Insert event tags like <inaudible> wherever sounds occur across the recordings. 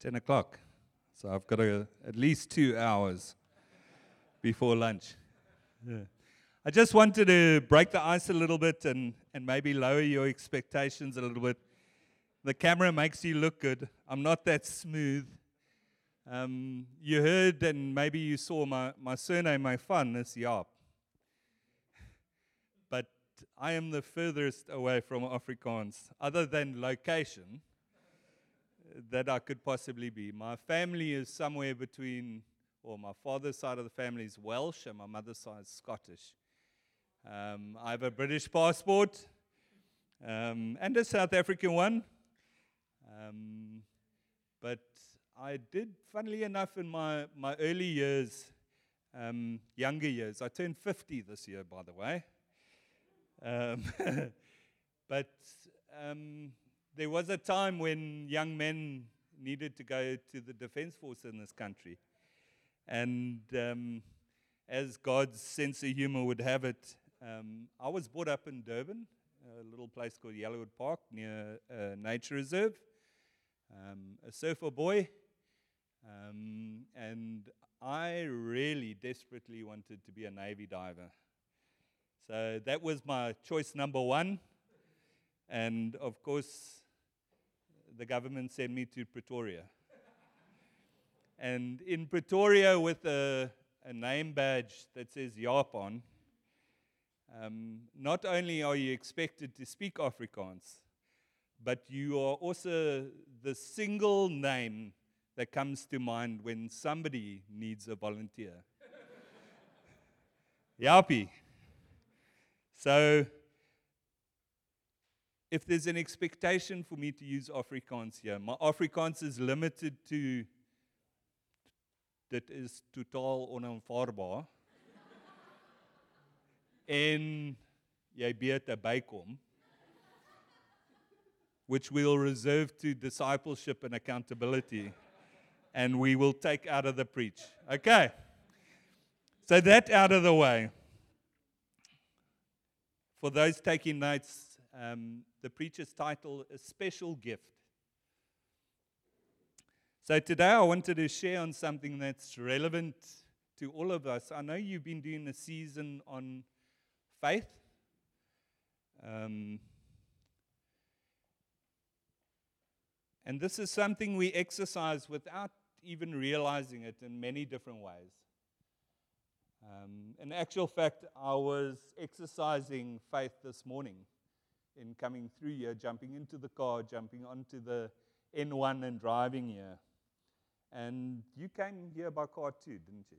10 o'clock. So I've got a, at least two hours before lunch. Yeah. I just wanted to break the ice a little bit and, and maybe lower your expectations a little bit. The camera makes you look good. I'm not that smooth. Um, you heard and maybe you saw my, my surname, my fun is Jaap. But I am the furthest away from Afrikaans, other than location, that I could possibly be. My family is somewhere between, or my father's side of the family is Welsh and my mother's side is Scottish. Um, I have a British passport um, and a South African one. Um, but I did, funnily enough, in my, my early years, um, younger years, I turned 50 this year, by the way. Um, <laughs> but um, there was a time when young men needed to go to the defense force in this country. And um, as God's sense of humor would have it, um, I was brought up in Durban, a little place called Yellowwood Park near a nature reserve. Um, a surfer boy, um, and I really desperately wanted to be a Navy diver. So that was my choice number one. And of course, the government sent me to Pretoria. and in Pretoria, with a, a name badge that says Jaap on, um, not only are you expected to speak Afrikaans, but you are also the single name that comes to mind when somebody needs a volunteer. <laughs> Jaapie. So, if there's an expectation for me to use Afrikaans here, my Afrikaans is limited to dit is totaal onaanvaarbaar <laughs> en jy beter bykom which we'll reserve to discipleship and accountability and we will take out of the preach. Okay. So that out of the way. For those taking notes, um, the preacher's title is Special Gift. So today I wanted to share on something that's relevant to all of us. I know you've been doing a season on faith. Um, and this is something we exercise without even realizing it in many different ways. Um, in actual fact, I was exercising faith this morning in coming through here, jumping into the car, jumping onto the N1 and driving here. And you came here by car too, didn't you?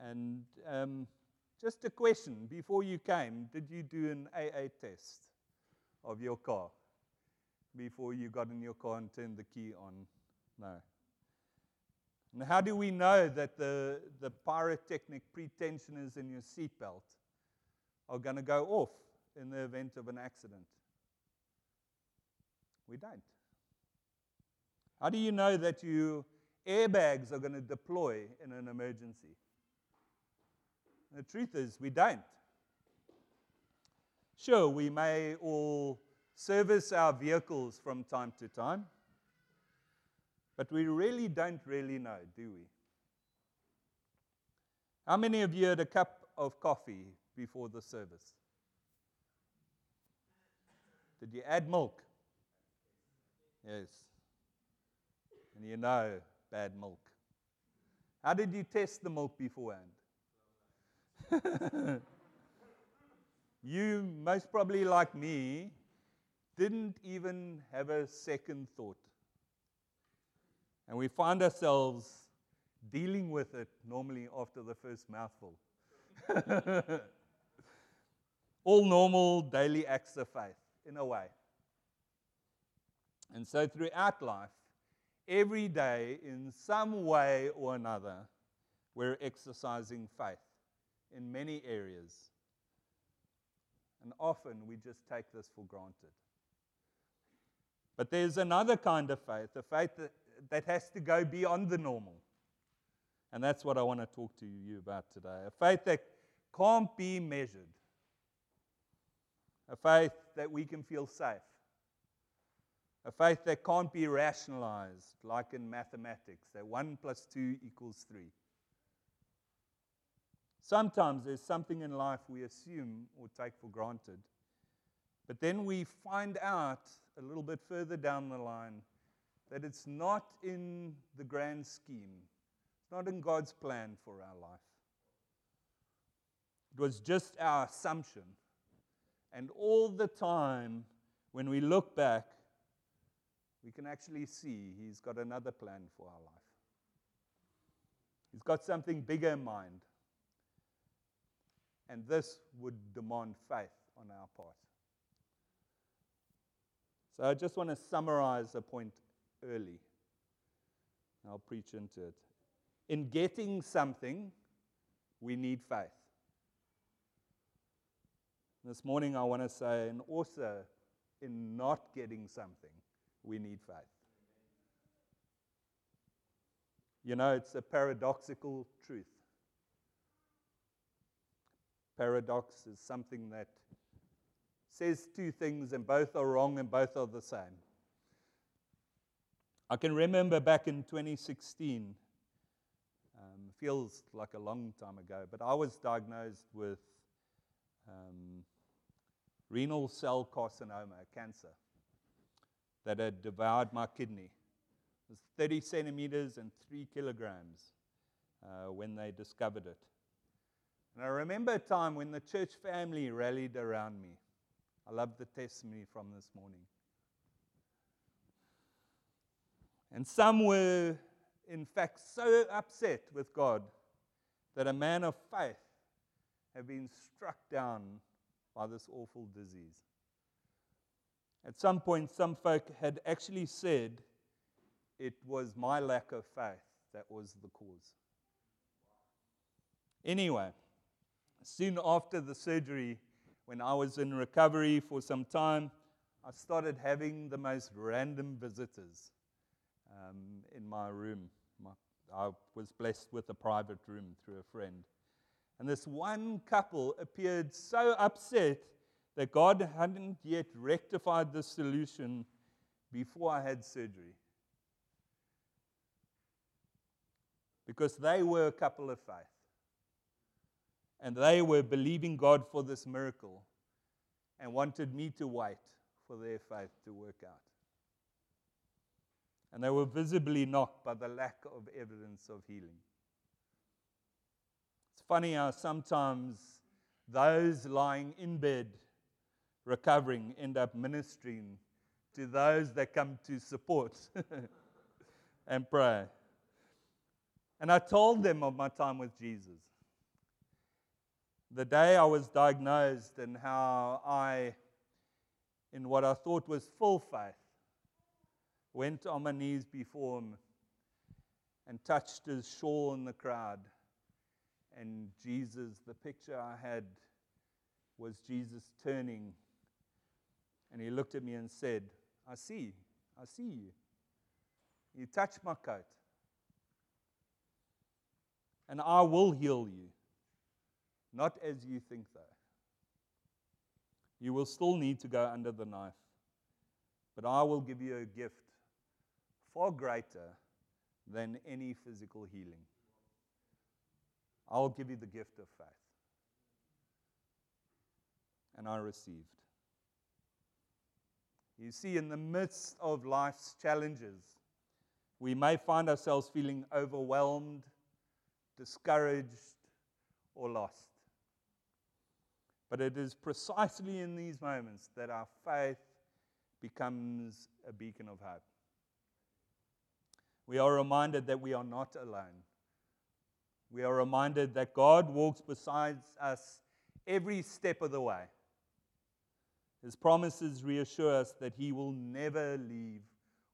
And um, just a question before you came, did you do an AA test of your car before you got in your car and turned the key on? No. And how do we know that the, the pyrotechnic pretensioners in your seatbelt are going to go off in the event of an accident? We don't. How do you know that your airbags are going to deploy in an emergency? The truth is, we don't. Sure, we may all service our vehicles from time to time, but we really don't really know, do we? How many of you had a cup of coffee before the service? Did you add milk? Yes. And you know bad milk. How did you test the milk beforehand? <laughs> you, most probably like me, didn't even have a second thought. And we find ourselves dealing with it normally after the first mouthful. <laughs> All normal daily acts of faith, in a way. And so throughout life, every day, in some way or another, we're exercising faith in many areas. And often we just take this for granted. But there's another kind of faith, a faith that, that has to go beyond the normal. And that's what I want to talk to you about today. A faith that can't be measured. A faith that we can feel safe. A faith that can't be rationalized, like in mathematics, that 1 plus 2 equals 3. Sometimes there's something in life we assume or take for granted. But then we find out a little bit further down the line that it's not in the grand scheme, it's not in God's plan for our life. It was just our assumption. And all the time, when we look back, we can actually see He's got another plan for our life. He's got something bigger in mind. And this would demand faith on our part. So I just want to summarize a point early. I'll preach into it. In getting something, we need faith. This morning, I want to say, and also in not getting something, we need faith. You know, it's a paradoxical truth. Paradox is something that says two things, and both are wrong and both are the same. I can remember back in 2016, um, feels like a long time ago, but I was diagnosed with um, renal cell carcinoma, cancer, that had devoured my kidney. It was 30 centimeters and 3 kilograms uh, when they discovered it. And I remember a time when the church family rallied around me. I love the testimony from this morning. And some were, in fact, so upset with God that a man of faith had been struck down by this awful disease. At some point, some folk had actually said it was my lack of faith that was the cause. Anyway, soon after the surgery, when I was in recovery for some time, I started having the most random visitors um, in my room. My, I was blessed with a private room through a friend. And this one couple appeared so upset that God hadn't yet rectified the solution before I had surgery. Because they were a couple of faith. And they were believing God for this miracle and wanted me to wait for their faith to work out. And they were visibly knocked by the lack of evidence of healing funny how sometimes those lying in bed recovering end up ministering to those that come to support <laughs> and pray. And I told them of my time with Jesus. The day I was diagnosed and how I, in what I thought was full faith, went on my knees before him and touched his shawl in the crowd and Jesus, the picture I had was Jesus turning, and he looked at me and said, I see, I see you. You touched my coat, and I will heal you, not as you think, though. You will still need to go under the knife, but I will give you a gift far greater than any physical healing. I'll give you the gift of faith. And I received. You see, in the midst of life's challenges, we may find ourselves feeling overwhelmed, discouraged, or lost. But it is precisely in these moments that our faith becomes a beacon of hope. We are reminded that we are not alone we are reminded that God walks beside us every step of the way. His promises reassure us that He will never leave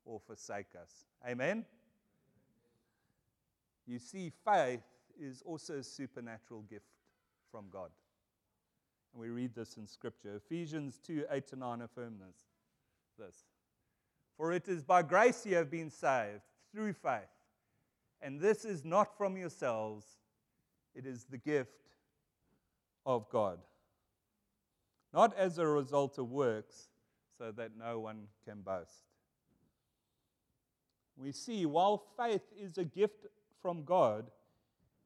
or forsake us. Amen? You see, faith is also a supernatural gift from God. And we read this in Scripture. Ephesians 2 8 to 9 affirm this. this. For it is by grace you have been saved through faith and this is not from yourselves, it is the gift of God. Not as a result of works, so that no one can boast. we see while faith is a gift from God,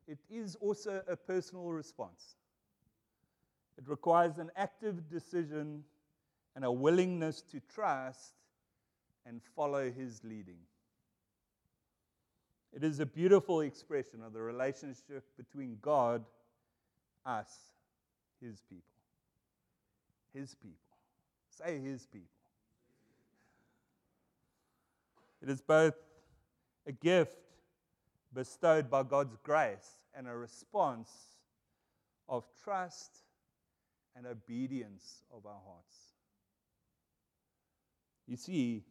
it is also a personal response. It requires an active decision and a willingness to trust and follow His leading. It is a beautiful expression of the relationship between God, us, His people. His people. Say His people. It is both a gift bestowed by God's grace and a response of trust and obedience of our hearts. You see,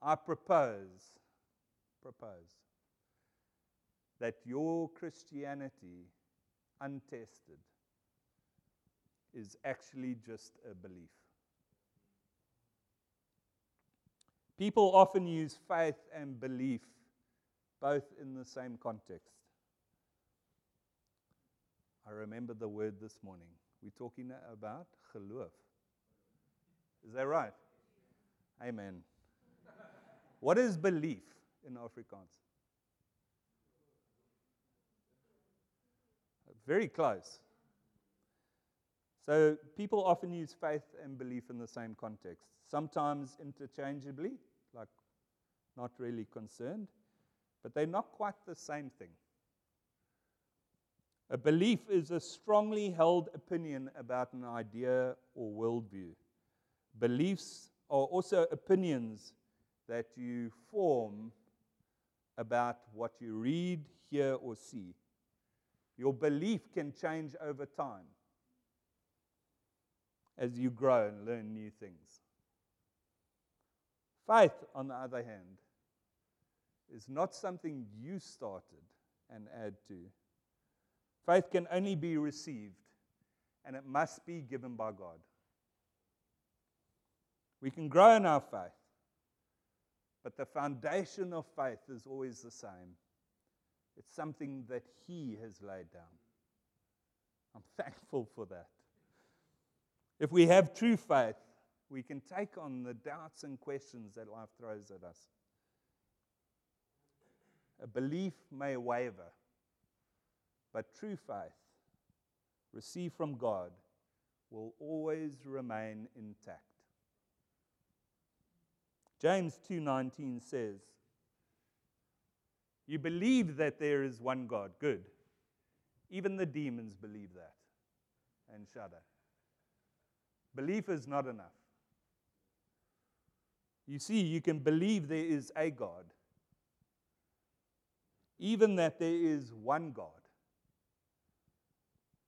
I propose, propose that your Christianity, untested, is actually just a belief. People often use faith and belief both in the same context. I remember the word this morning. We're talking about geloof. Is that right? Amen. What is belief in Afrikaans? Very close. So people often use faith and belief in the same context, sometimes interchangeably, like not really concerned, but they're not quite the same thing. A belief is a strongly held opinion about an idea or worldview. Beliefs are also opinions that you form about what you read, hear, or see. Your belief can change over time as you grow and learn new things. Faith, on the other hand, is not something you started and add to. Faith can only be received, and it must be given by God. We can grow in our faith, but the foundation of faith is always the same. It's something that He has laid down. I'm <laughs> thankful for that. If we have true faith, we can take on the doubts and questions that life throws at us. A belief may waver, but true faith, received from God, will always remain intact. James 2:19 says, "You believe that there is one God, good. Even the demons believe that and shudder." Belief is not enough. You see, you can believe there is a God, even that there is one God.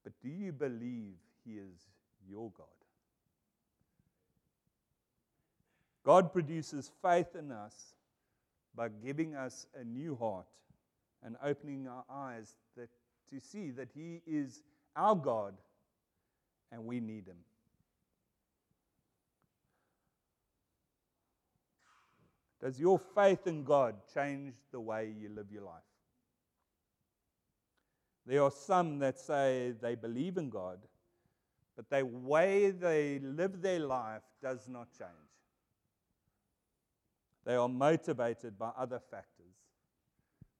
But do you believe He is your God? God produces faith in us by giving us a new heart and opening our eyes that, to see that He is our God and we need Him. Does your faith in God change the way you live your life? There are some that say they believe in God, but the way they live their life does not change. They are motivated by other factors.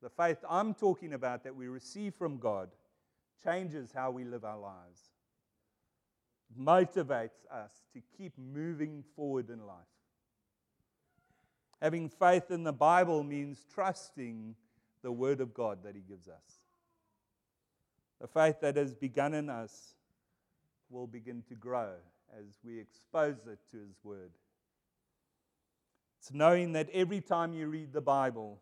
The faith I'm talking about that we receive from God changes how we live our lives, motivates us to keep moving forward in life. Having faith in the Bible means trusting the Word of God that He gives us. The faith that has begun in us will begin to grow as we expose it to His Word. It's knowing that every time you read the Bible,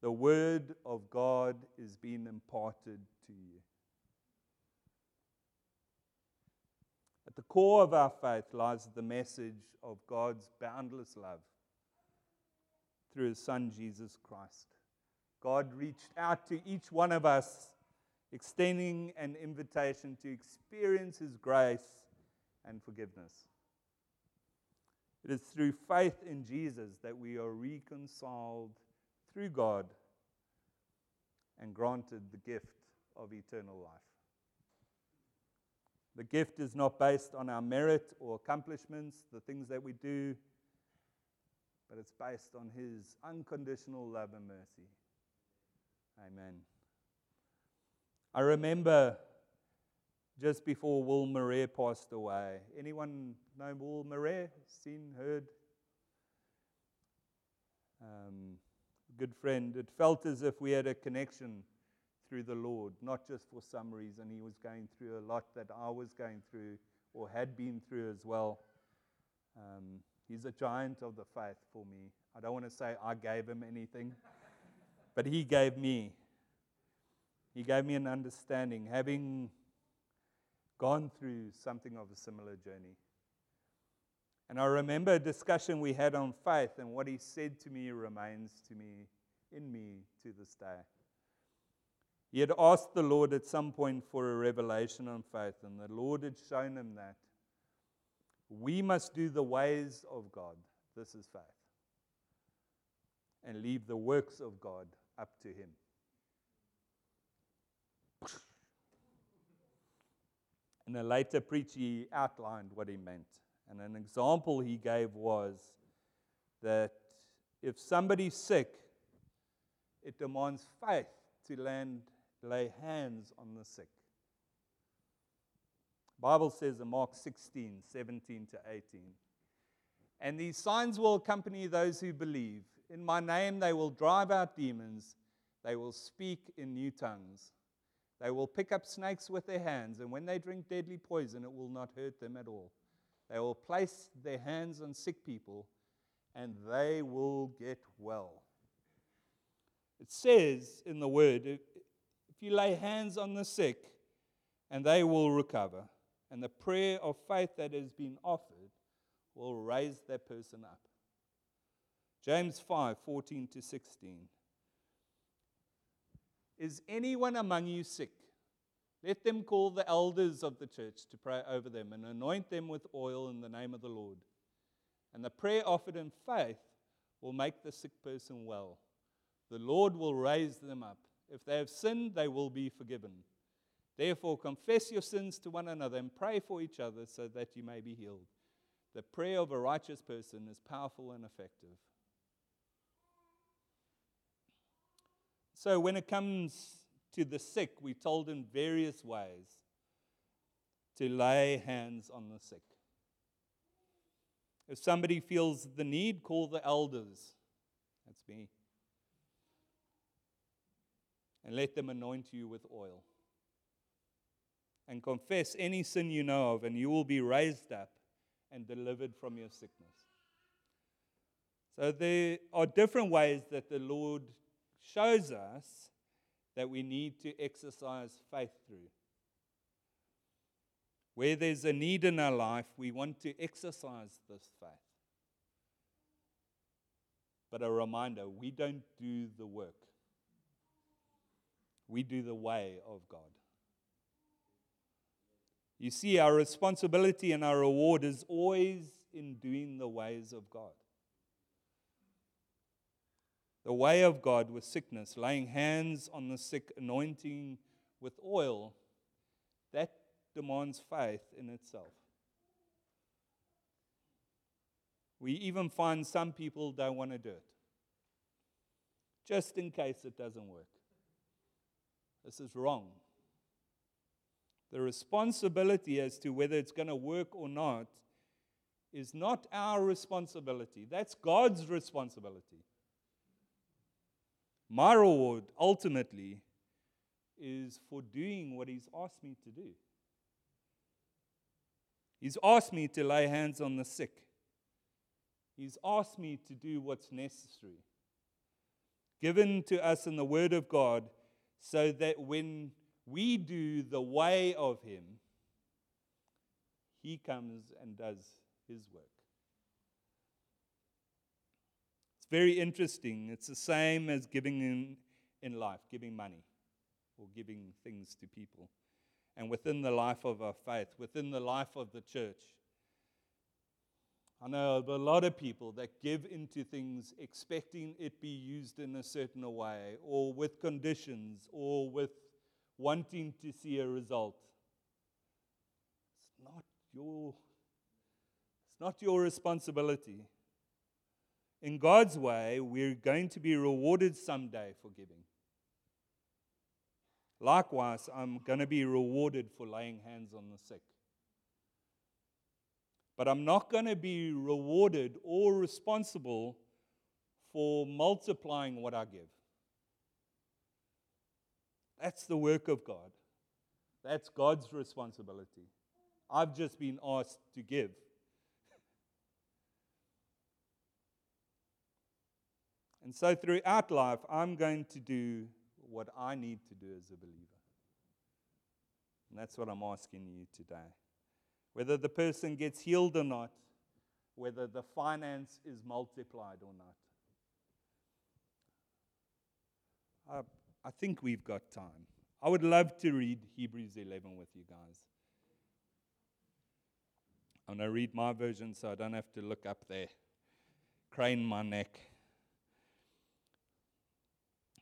the Word of God is being imparted to you. At the core of our faith lies the message of God's boundless love through His Son, Jesus Christ. God reached out to each one of us extending an invitation to experience His grace and forgiveness. It is through faith in Jesus that we are reconciled through God and granted the gift of eternal life. The gift is not based on our merit or accomplishments, the things that we do, but it's based on His unconditional love and mercy. Amen. I remember just before Will Murray passed away. Anyone know Will Murray? Seen, heard? Um, good friend. It felt as if we had a connection through the Lord, not just for some reason. He was going through a lot that I was going through or had been through as well. Um, he's a giant of the faith for me. I don't want to say I gave him anything, <laughs> but he gave me. He gave me an understanding, having gone through something of a similar journey. And I remember a discussion we had on faith, and what he said to me remains to me in me to this day. He had asked the Lord at some point for a revelation on faith, and the Lord had shown him that we must do the ways of God. This is faith. And leave the works of God up to Him. In a later preach, he outlined what he meant. And an example he gave was that if somebody's sick, it demands faith to land, lay hands on the sick. Bible says in Mark 16, 17 to 18. And these signs will accompany those who believe. In my name they will drive out demons. They will speak in new tongues. They will pick up snakes with their hands, and when they drink deadly poison, it will not hurt them at all. They will place their hands on sick people, and they will get well. It says in the word if you lay hands on the sick, and they will recover, and the prayer of faith that has been offered will raise that person up. James 5 14 to 16. Is anyone among you sick? Let them call the elders of the church to pray over them and anoint them with oil in the name of the Lord. And the prayer offered in faith will make the sick person well. The Lord will raise them up. If they have sinned, they will be forgiven. Therefore, confess your sins to one another and pray for each other so that you may be healed. The prayer of a righteous person is powerful and effective. So, when it comes to the sick, we told in various ways to lay hands on the sick. If somebody feels the need, call the elders. That's me. And let them anoint you with oil. And confess any sin you know of, and you will be raised up and delivered from your sickness. So there are different ways that the Lord shows us that we need to exercise faith through. Where there's a need in our life, we want to exercise this faith. But a reminder we don't do the work, we do the way of God. You see, our responsibility and our reward is always in doing the ways of God the way of God with sickness, laying hands on the sick, anointing with oil, that demands faith in itself. We even find some people don't want to do it, just in case it doesn't work. This is wrong. The responsibility as to whether it's going to work or not is not our responsibility. That's God's responsibility. My reward ultimately is for doing what He's asked me to do. He's asked me to lay hands on the sick. He's asked me to do what's necessary, given to us in the Word of God, so that when we do the way of Him, He comes and does His work. Very interesting. It's the same as giving in, in life, giving money or giving things to people. And within the life of our faith, within the life of the church, I know a lot of people that give into things expecting it be used in a certain way, or with conditions, or with wanting to see a result. It's not your, it's not your responsibility. In God's way, we're going to be rewarded someday for giving. Likewise, I'm going to be rewarded for laying hands on the sick. But I'm not going to be rewarded or responsible for multiplying what I give. That's the work of God. That's God's responsibility. I've just been asked to give. And so throughout life, I'm going to do what I need to do as a believer. And that's what I'm asking you today. Whether the person gets healed or not, whether the finance is multiplied or not. I, I think we've got time. I would love to read Hebrews 11 with you guys. I'm going to read my version so I don't have to look up there, crane my neck.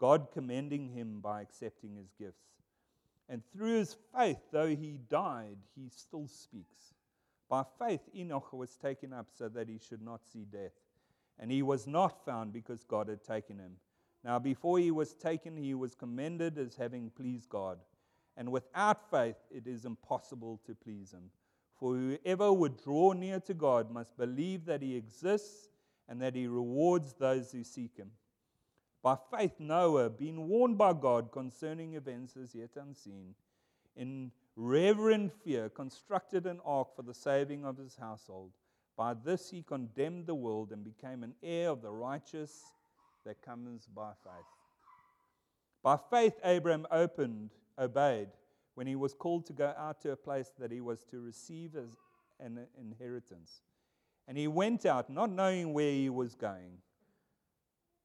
God commending him by accepting his gifts. And through his faith, though he died, he still speaks. By faith, Enoch was taken up so that he should not see death. And he was not found because God had taken him. Now, before he was taken, he was commended as having pleased God. And without faith, it is impossible to please him. For whoever would draw near to God must believe that he exists and that he rewards those who seek him. By faith, Noah, being warned by God concerning events as yet unseen, in reverent fear, constructed an ark for the saving of his household. By this he condemned the world and became an heir of the righteous that comes by faith. By faith, Abraham opened, obeyed when he was called to go out to a place that he was to receive as an inheritance. And he went out, not knowing where he was going.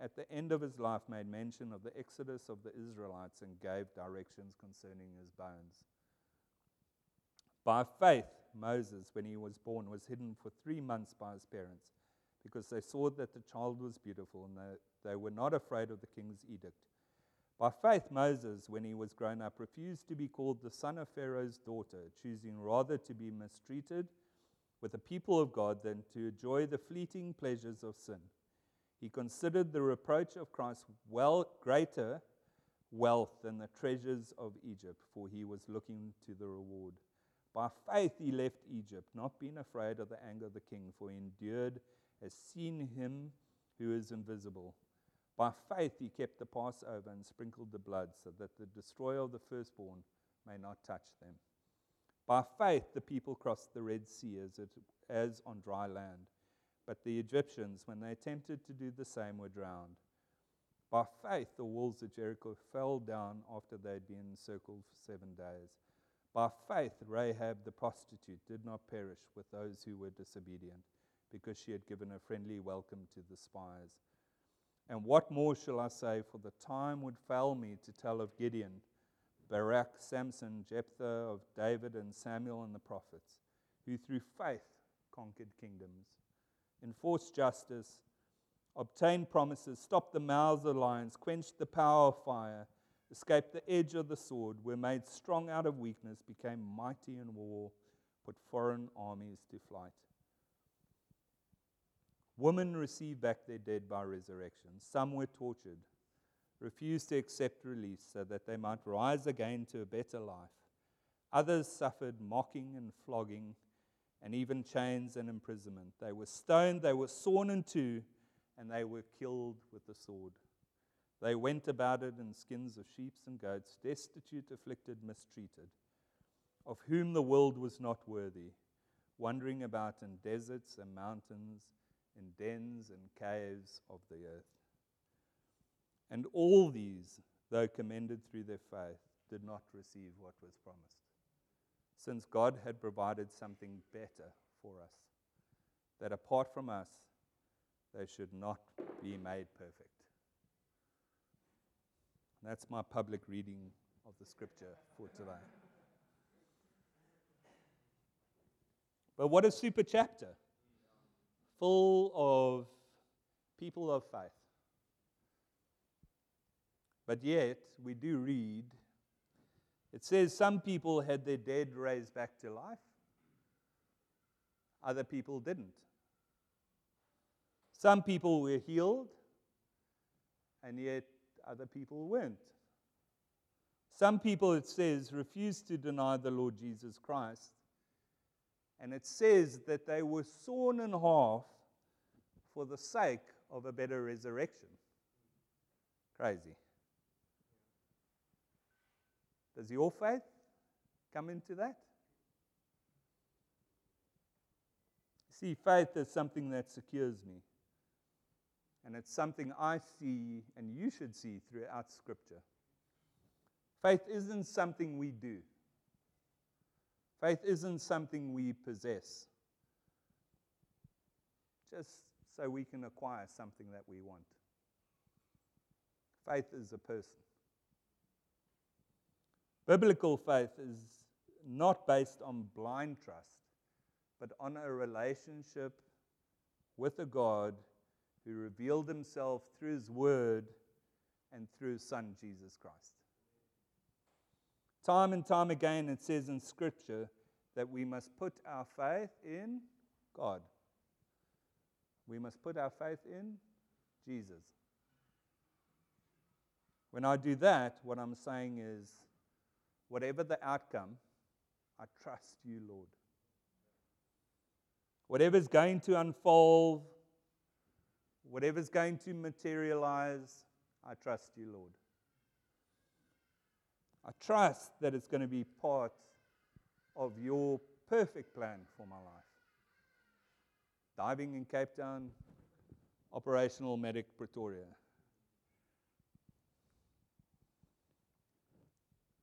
at the end of his life, made mention of the exodus of the Israelites and gave directions concerning his bones. By faith, Moses, when he was born, was hidden for three months by his parents because they saw that the child was beautiful and they, they were not afraid of the king's edict. By faith, Moses, when he was grown up, refused to be called the son of Pharaoh's daughter, choosing rather to be mistreated with the people of God than to enjoy the fleeting pleasures of sin. He considered the reproach of Christ well greater wealth than the treasures of Egypt, for he was looking to the reward. By faith he left Egypt, not being afraid of the anger of the king, for he endured, as seen him who is invisible. By faith he kept the Passover and sprinkled the blood, so that the destroyer of the firstborn may not touch them. By faith the people crossed the Red Sea as, it, as on dry land. But the Egyptians, when they attempted to do the same, were drowned. By faith, the walls of Jericho fell down after they had been encircled for seven days. By faith, Rahab the prostitute did not perish with those who were disobedient, because she had given a friendly welcome to the spies. And what more shall I say? For the time would fail me to tell of Gideon, Barak, Samson, Jephthah, of David and Samuel and the prophets, who through faith conquered kingdoms, enforced justice obtained promises, stopped the mouths of lions, quenched the power of fire, escaped the edge of the sword, were made strong out of weakness, became mighty in war, put foreign armies to flight. Women received back their dead by resurrection. Some were tortured, refused to accept release so that they might rise again to a better life. Others suffered mocking and flogging and even chains and imprisonment. They were stoned, they were sawn in two and they were killed with the sword. They went about it in skins of sheep and goats, destitute, afflicted, mistreated, of whom the world was not worthy, wandering about in deserts and mountains, in dens and caves of the earth. And all these, though commended through their faith, did not receive what was promised, since God had provided something better for us, that apart from us, they should not be made perfect. That's my public reading of the scripture for today. But what a super chapter! Full of people of faith. But yet, we do read, it says some people had their dead raised back to life, other people didn't. Some people were healed, and yet other people weren't. Some people, it says, refused to deny the Lord Jesus Christ. And it says that they were sawn in half for the sake of a better resurrection. Crazy. Does your faith come into that? See, faith is something that secures me. And it's something I see and you should see throughout Scripture. Faith isn't something we do, faith isn't something we possess just so we can acquire something that we want. Faith is a person. Biblical faith is not based on blind trust, but on a relationship with a God who revealed himself through his word and through his son, Jesus Christ. Time and time again, it says in Scripture that we must put our faith in God. We must put our faith in Jesus. When I do that, what I'm saying is, whatever the outcome, I trust you, Lord. Whatever's going to unfold, Whatever's going to materialize, I trust you, Lord. I trust that it's going to be part of your perfect plan for my life. Diving in Cape Town, operational medic Pretoria.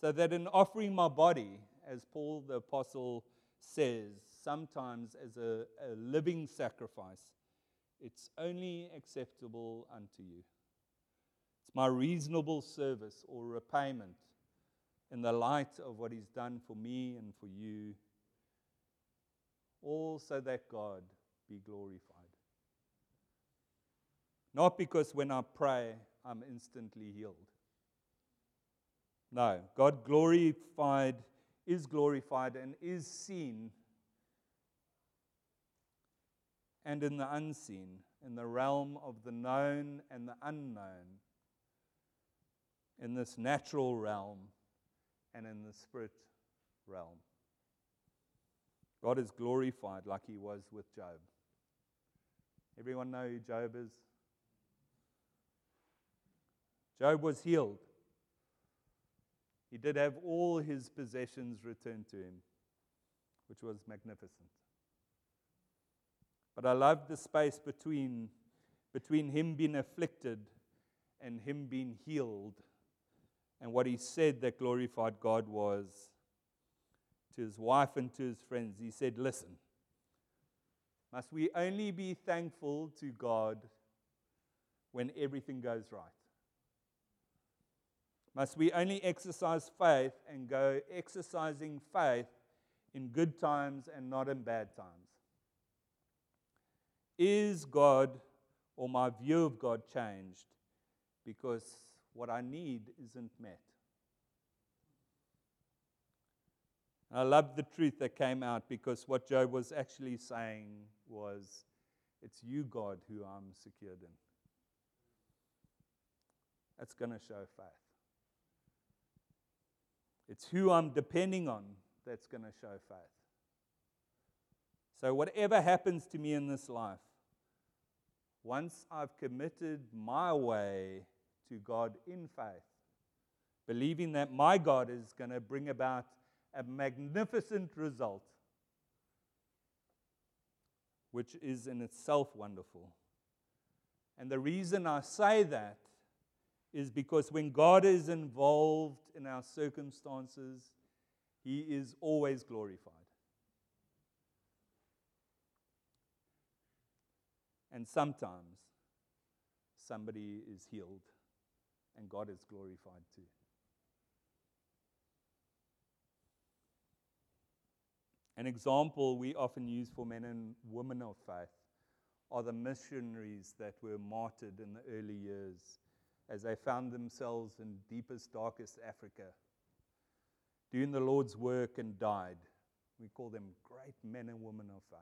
So that in offering my body, as Paul the Apostle says, sometimes as a, a living sacrifice, it's only acceptable unto you. It's my reasonable service or repayment in the light of what He's done for me and for you, all so that God be glorified. Not because when I pray, I'm instantly healed. No, God glorified, is glorified, and is seen and in the unseen, in the realm of the known and the unknown, in this natural realm and in the spirit realm. God is glorified like he was with Job. Everyone know who Job is? Job was healed. He did have all his possessions returned to him, which was magnificent. But I loved the space between, between him being afflicted and him being healed, and what he said that glorified God was to his wife and to his friends. He said, Listen, must we only be thankful to God when everything goes right? Must we only exercise faith and go exercising faith in good times and not in bad times? Is God or my view of God changed because what I need isn't met? I love the truth that came out because what Job was actually saying was, It's you, God, who I'm secured in. That's going to show faith. It's who I'm depending on that's going to show faith. So, whatever happens to me in this life, once I've committed my way to God in faith, believing that my God is going to bring about a magnificent result, which is in itself wonderful. And the reason I say that is because when God is involved in our circumstances, He is always glorified. And sometimes somebody is healed and God is glorified too. An example we often use for men and women of faith are the missionaries that were martyred in the early years as they found themselves in deepest, darkest Africa, doing the Lord's work and died. We call them great men and women of faith.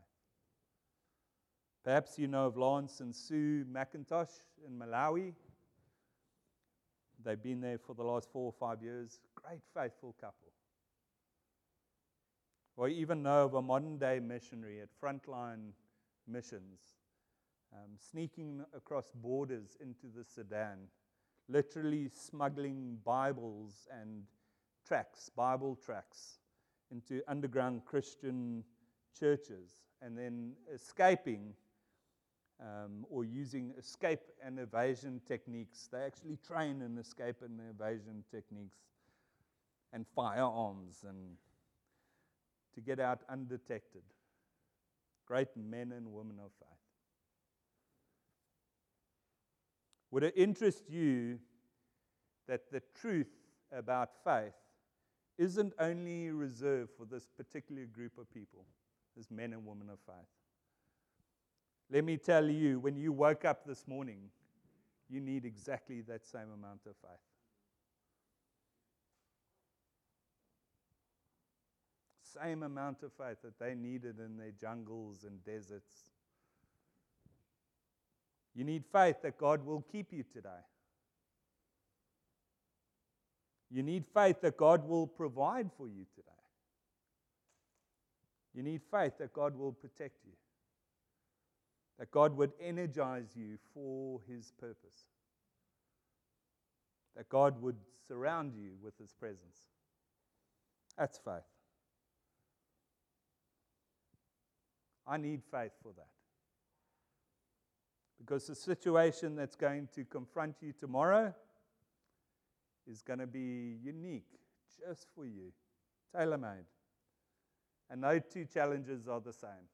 Perhaps you know of Lance and Sue McIntosh in Malawi. They've been there for the last four or five years. Great, faithful couple. Or even know of a modern day missionary at Frontline Missions, um, sneaking across borders into the Sudan literally smuggling Bibles and tracts, Bible tracts, into underground Christian churches and then escaping um, or using escape and evasion techniques. They actually train in escape and evasion techniques and firearms and to get out undetected. Great men and women of faith. Would it interest you that the truth about faith isn't only reserved for this particular group of people, as men and women of faith? Let me tell you, when you woke up this morning, you need exactly that same amount of faith. Same amount of faith that they needed in their jungles and deserts you need faith that God will keep you today. You need faith that God will provide for you today. You need faith that God will protect you, that God would energize you for His purpose, that God would surround you with His presence. That's faith. I need faith for that. Because the situation that's going to confront you tomorrow is going to be unique just for you, tailor made. And no two challenges are the same.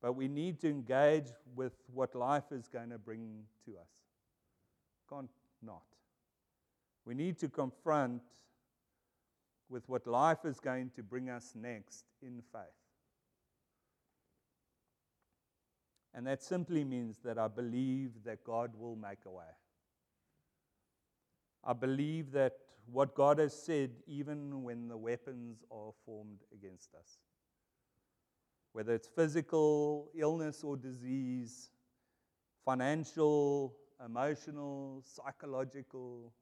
But we need to engage with what life is going to bring to us. Can't not. We need to confront with what life is going to bring us next in faith. And that simply means that I believe that God will make a way. I believe that what God has said, even when the weapons are formed against us, whether it's physical, illness, or disease, financial, emotional, psychological.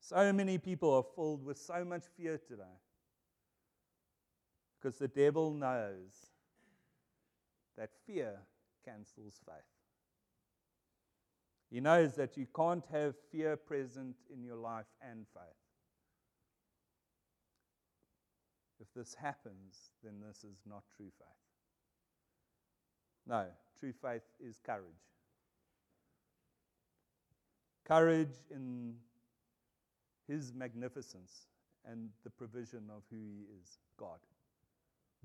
So many people are filled with so much fear today because the devil knows that fear cancels faith. He knows that you can't have fear present in your life and faith. If this happens, then this is not true faith. No, true faith is courage. Courage in His magnificence and the provision of who He is God,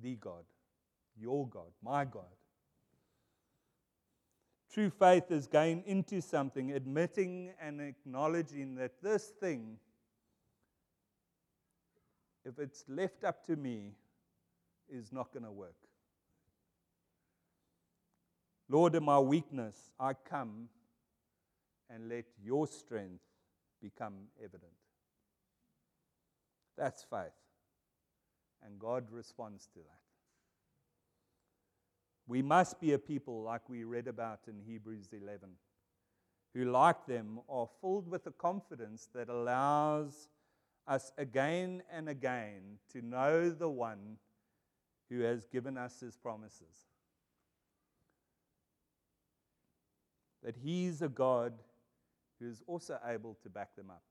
the God, your God, my God. True faith is going into something, admitting and acknowledging that this thing, if it's left up to me, is not going to work. Lord, in my weakness, I come and let your strength become evident. That's faith. And God responds to that. We must be a people like we read about in Hebrews 11, who, like them, are filled with a confidence that allows us again and again to know the one who has given us his promises. That he's a God who is also able to back them up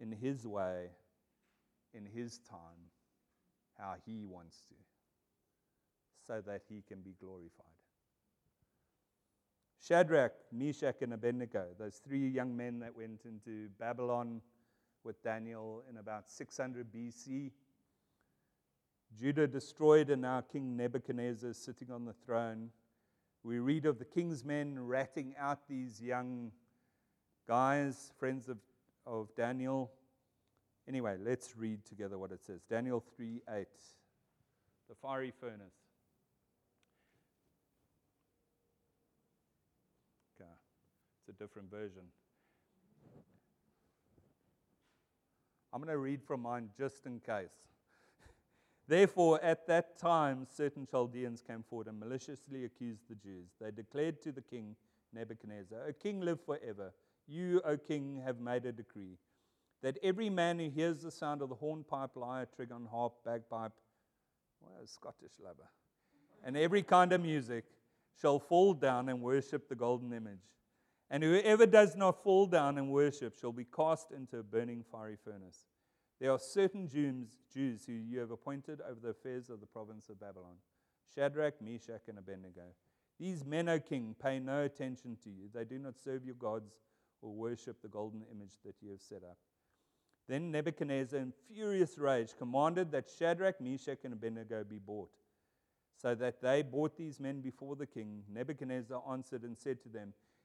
in his way, in his time, how he wants to so that he can be glorified. Shadrach, Meshach, and Abednego, those three young men that went into Babylon with Daniel in about 600 BC. Judah destroyed, and now King Nebuchadnezzar sitting on the throne. We read of the king's men ratting out these young guys, friends of, of Daniel. Anyway, let's read together what it says. Daniel 3 8. The fiery furnace. It's a different version. I'm going to read from mine just in case. <laughs> Therefore, at that time, certain Chaldeans came forward and maliciously accused the Jews. They declared to the king Nebuchadnezzar, O king, live forever. You, O king, have made a decree that every man who hears the sound of the hornpipe, lyre, trigon, harp, bagpipe, well, Scottish lover, and every kind of music shall fall down and worship the golden image and whoever does not fall down and worship shall be cast into a burning fiery furnace. There are certain Jews, who you have appointed over the affairs of the province of Babylon Shadrach, Meshach, and Abednego. These men, O king, pay no attention to you. They do not serve your gods or worship the golden image that you have set up. Then Nebuchadnezzar, in furious rage, commanded that Shadrach, Meshach, and Abednego be brought. So that they brought these men before the king. Nebuchadnezzar answered and said to them,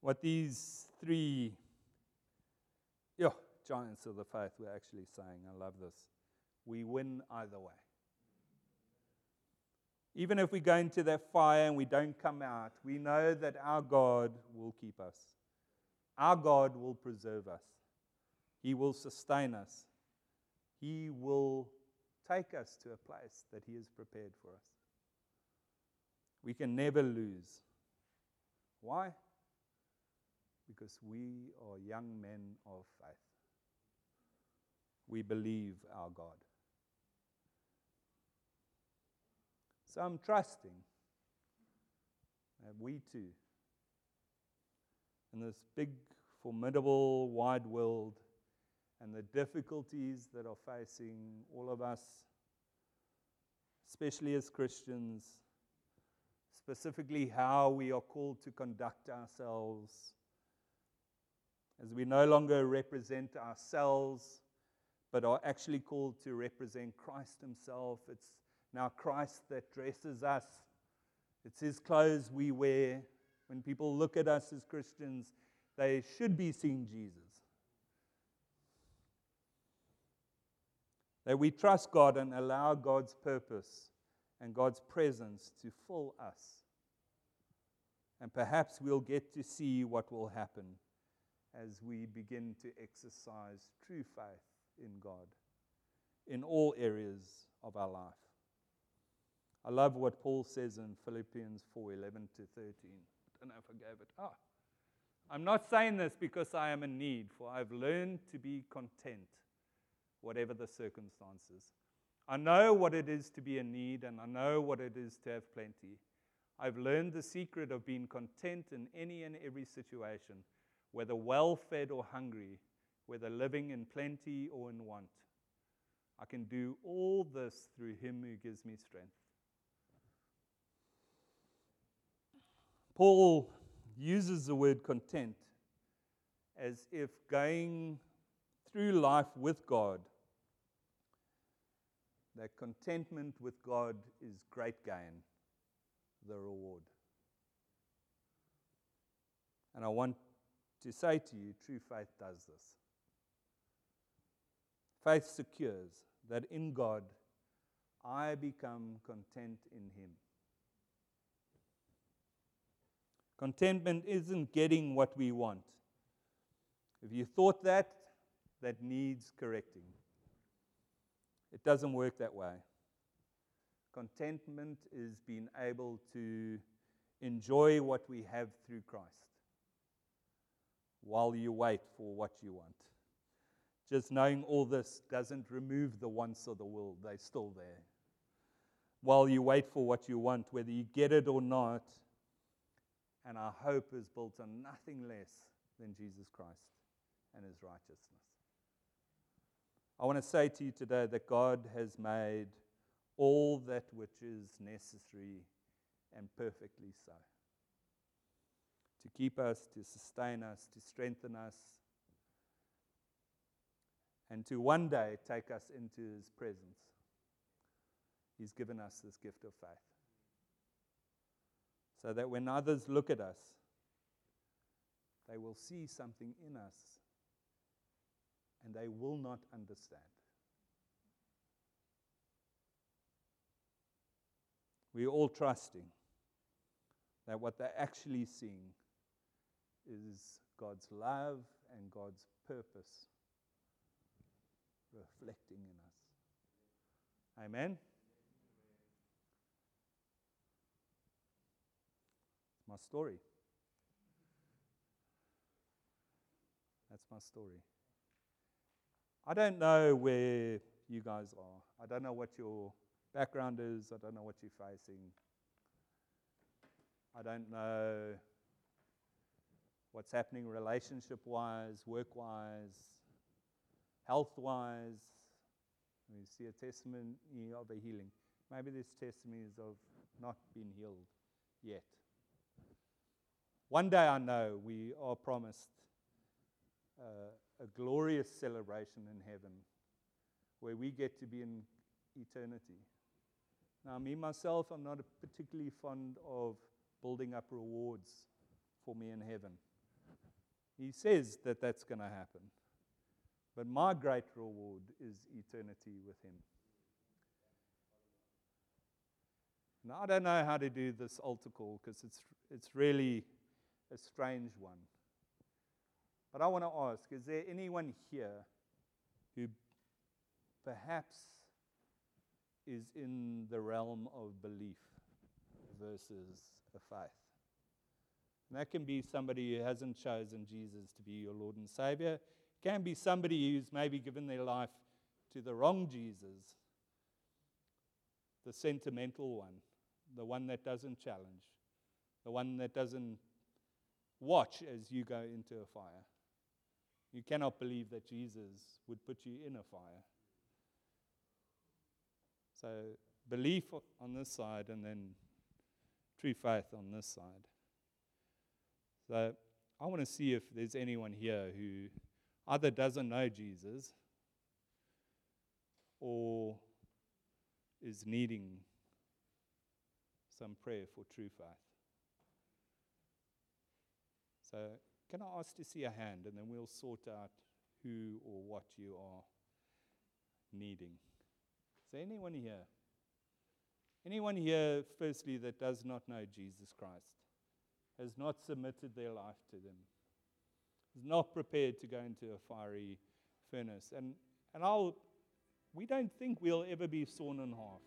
What these three giants of the faith were actually saying. I love this. We win either way. Even if we go into that fire and we don't come out, we know that our God will keep us. Our God will preserve us. He will sustain us. He will take us to a place that He has prepared for us. We can never lose. Why? Because we are young men of faith. We believe our God. So I'm trusting that we too, in this big, formidable, wide world, and the difficulties that are facing all of us, especially as Christians, specifically how we are called to conduct ourselves, as we no longer represent ourselves, but are actually called to represent Christ Himself. It's now Christ that dresses us, it's His clothes we wear. When people look at us as Christians, they should be seeing Jesus. That we trust God and allow God's purpose and God's presence to fill us. And perhaps we'll get to see what will happen as we begin to exercise true faith in God in all areas of our life. I love what Paul says in Philippians 4:11 to 13. I don't know if I gave it. Ah. I'm not saying this because I am in need, for I've learned to be content whatever the circumstances. I know what it is to be in need, and I know what it is to have plenty. I've learned the secret of being content in any and every situation, whether well fed or hungry, whether living in plenty or in want. I can do all this through him who gives me strength. Paul uses the word content as if going through life with God, that contentment with God is great gain, the reward. And I want to say to you, true faith does this. Faith secures that in God I become content in Him. Contentment isn't getting what we want. If you thought that, that needs correcting. It doesn't work that way. Contentment is being able to enjoy what we have through Christ while you wait for what you want. Just knowing all this doesn't remove the wants of the world, they're still there. While you wait for what you want, whether you get it or not, and our hope is built on nothing less than Jesus Christ and his righteousness. I want to say to you today that God has made all that which is necessary and perfectly so. To keep us, to sustain us, to strengthen us, and to one day take us into his presence. He's given us this gift of faith. So that when others look at us, they will see something in us and they will not understand. We're all trusting that what they're actually seeing is God's love and God's purpose reflecting in us. Amen? My story. That's my story. I don't know where you guys are. I don't know what your background is. I don't know what you're facing. I don't know what's happening relationship wise, work wise, health wise. We see a testimony of a healing. Maybe there's testimonies of not being healed yet. One day I know we are promised uh, a glorious celebration in heaven where we get to be in eternity. Now, me myself, I'm not particularly fond of building up rewards for me in heaven. He says that that's going to happen. But my great reward is eternity with Him. Now, I don't know how to do this altar call because it's, it's really a strange one. But I want to ask is there anyone here who perhaps is in the realm of belief versus a faith? And that can be somebody who hasn't chosen Jesus to be your Lord and Savior. It can be somebody who's maybe given their life to the wrong Jesus, the sentimental one, the one that doesn't challenge, the one that doesn't watch as you go into a fire. You cannot believe that Jesus would put you in a fire. So, belief on this side and then true faith on this side. So, I want to see if there's anyone here who either doesn't know Jesus or is needing some prayer for true faith. So, can I ask to see a hand and then we'll sort out who or what you are needing? Is there anyone here? Anyone here, firstly, that does not know Jesus Christ, has not submitted their life to them, is not prepared to go into a fiery furnace? And, and I'll, we don't think we'll ever be sawn in half.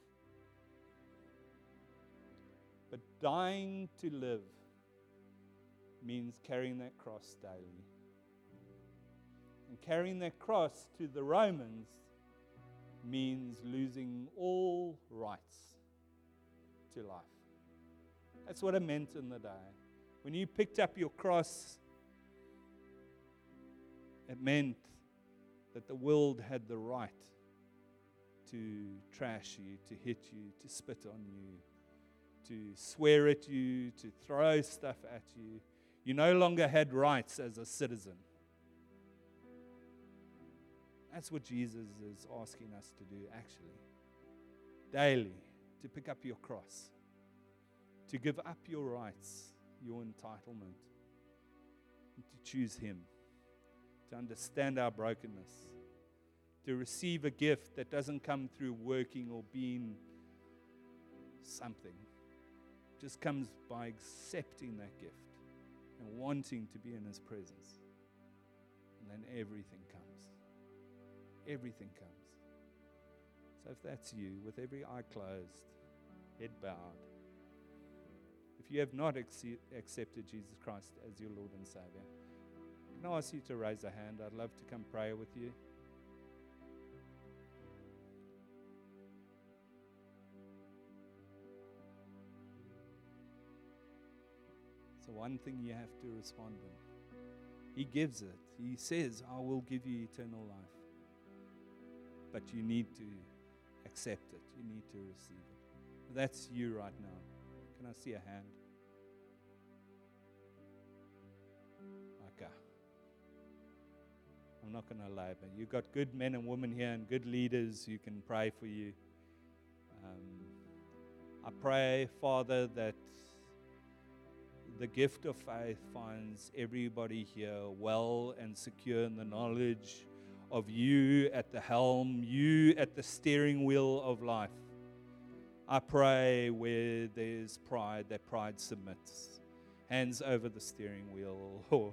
But dying to live means carrying that cross daily. And carrying that cross to the Romans means losing all rights to life. That's what it meant in the day. When you picked up your cross, it meant that the world had the right to trash you, to hit you, to spit on you, to swear at you, to throw stuff at you. You no longer had rights as a citizen. That's what Jesus is asking us to do, actually. Daily, to pick up your cross, to give up your rights, your entitlement, and to choose Him, to understand our brokenness, to receive a gift that doesn't come through working or being something, just comes by accepting that gift and wanting to be in His presence. And then everything comes. Everything comes. So if that's you, with every eye closed, head bowed, if you have not accepted Jesus Christ as your Lord and Savior, can I ask you to raise a hand? I'd love to come pray with you. So, one thing you have to respond in. He gives it. He says, I will give you eternal life. But you need to accept it, you need to receive it. That's you right now. Can I see a hand? I'm not going to lie, but you've got good men and women here and good leaders who can pray for you. Um, I pray, Father, that the gift of faith finds everybody here well and secure in the knowledge of you at the helm, you at the steering wheel of life. I pray where there's pride, that pride submits, hands over the steering wheel <laughs> or,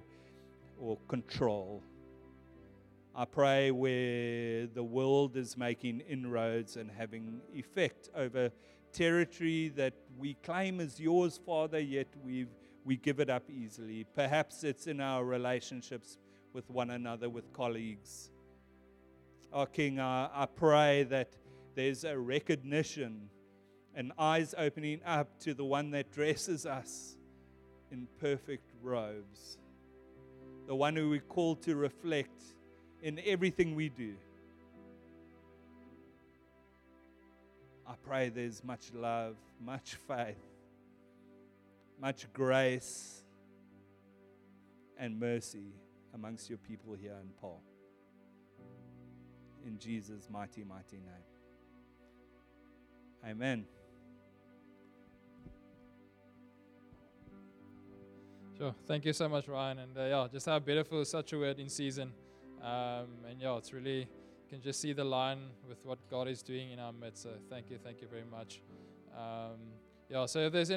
or control. I pray where the world is making inroads and having effect over territory that we claim as yours, Father, yet we've we give it up easily. Perhaps it's in our relationships with one another, with colleagues. Our King, I, I pray that there's a recognition and eyes opening up to the one that dresses us in perfect robes, the one who we call to reflect in everything we do. I pray there's much love, much faith, much grace and mercy amongst your people here in Paarl. In Jesus' mighty, mighty name. Amen. Sure. Thank you so much, Ryan. And uh, yeah, just how beautiful such a word in season. Um, and yeah, it's really, you can just see the line with what God is doing in our midst. So thank you, thank you very much. Um, yeah, so if there's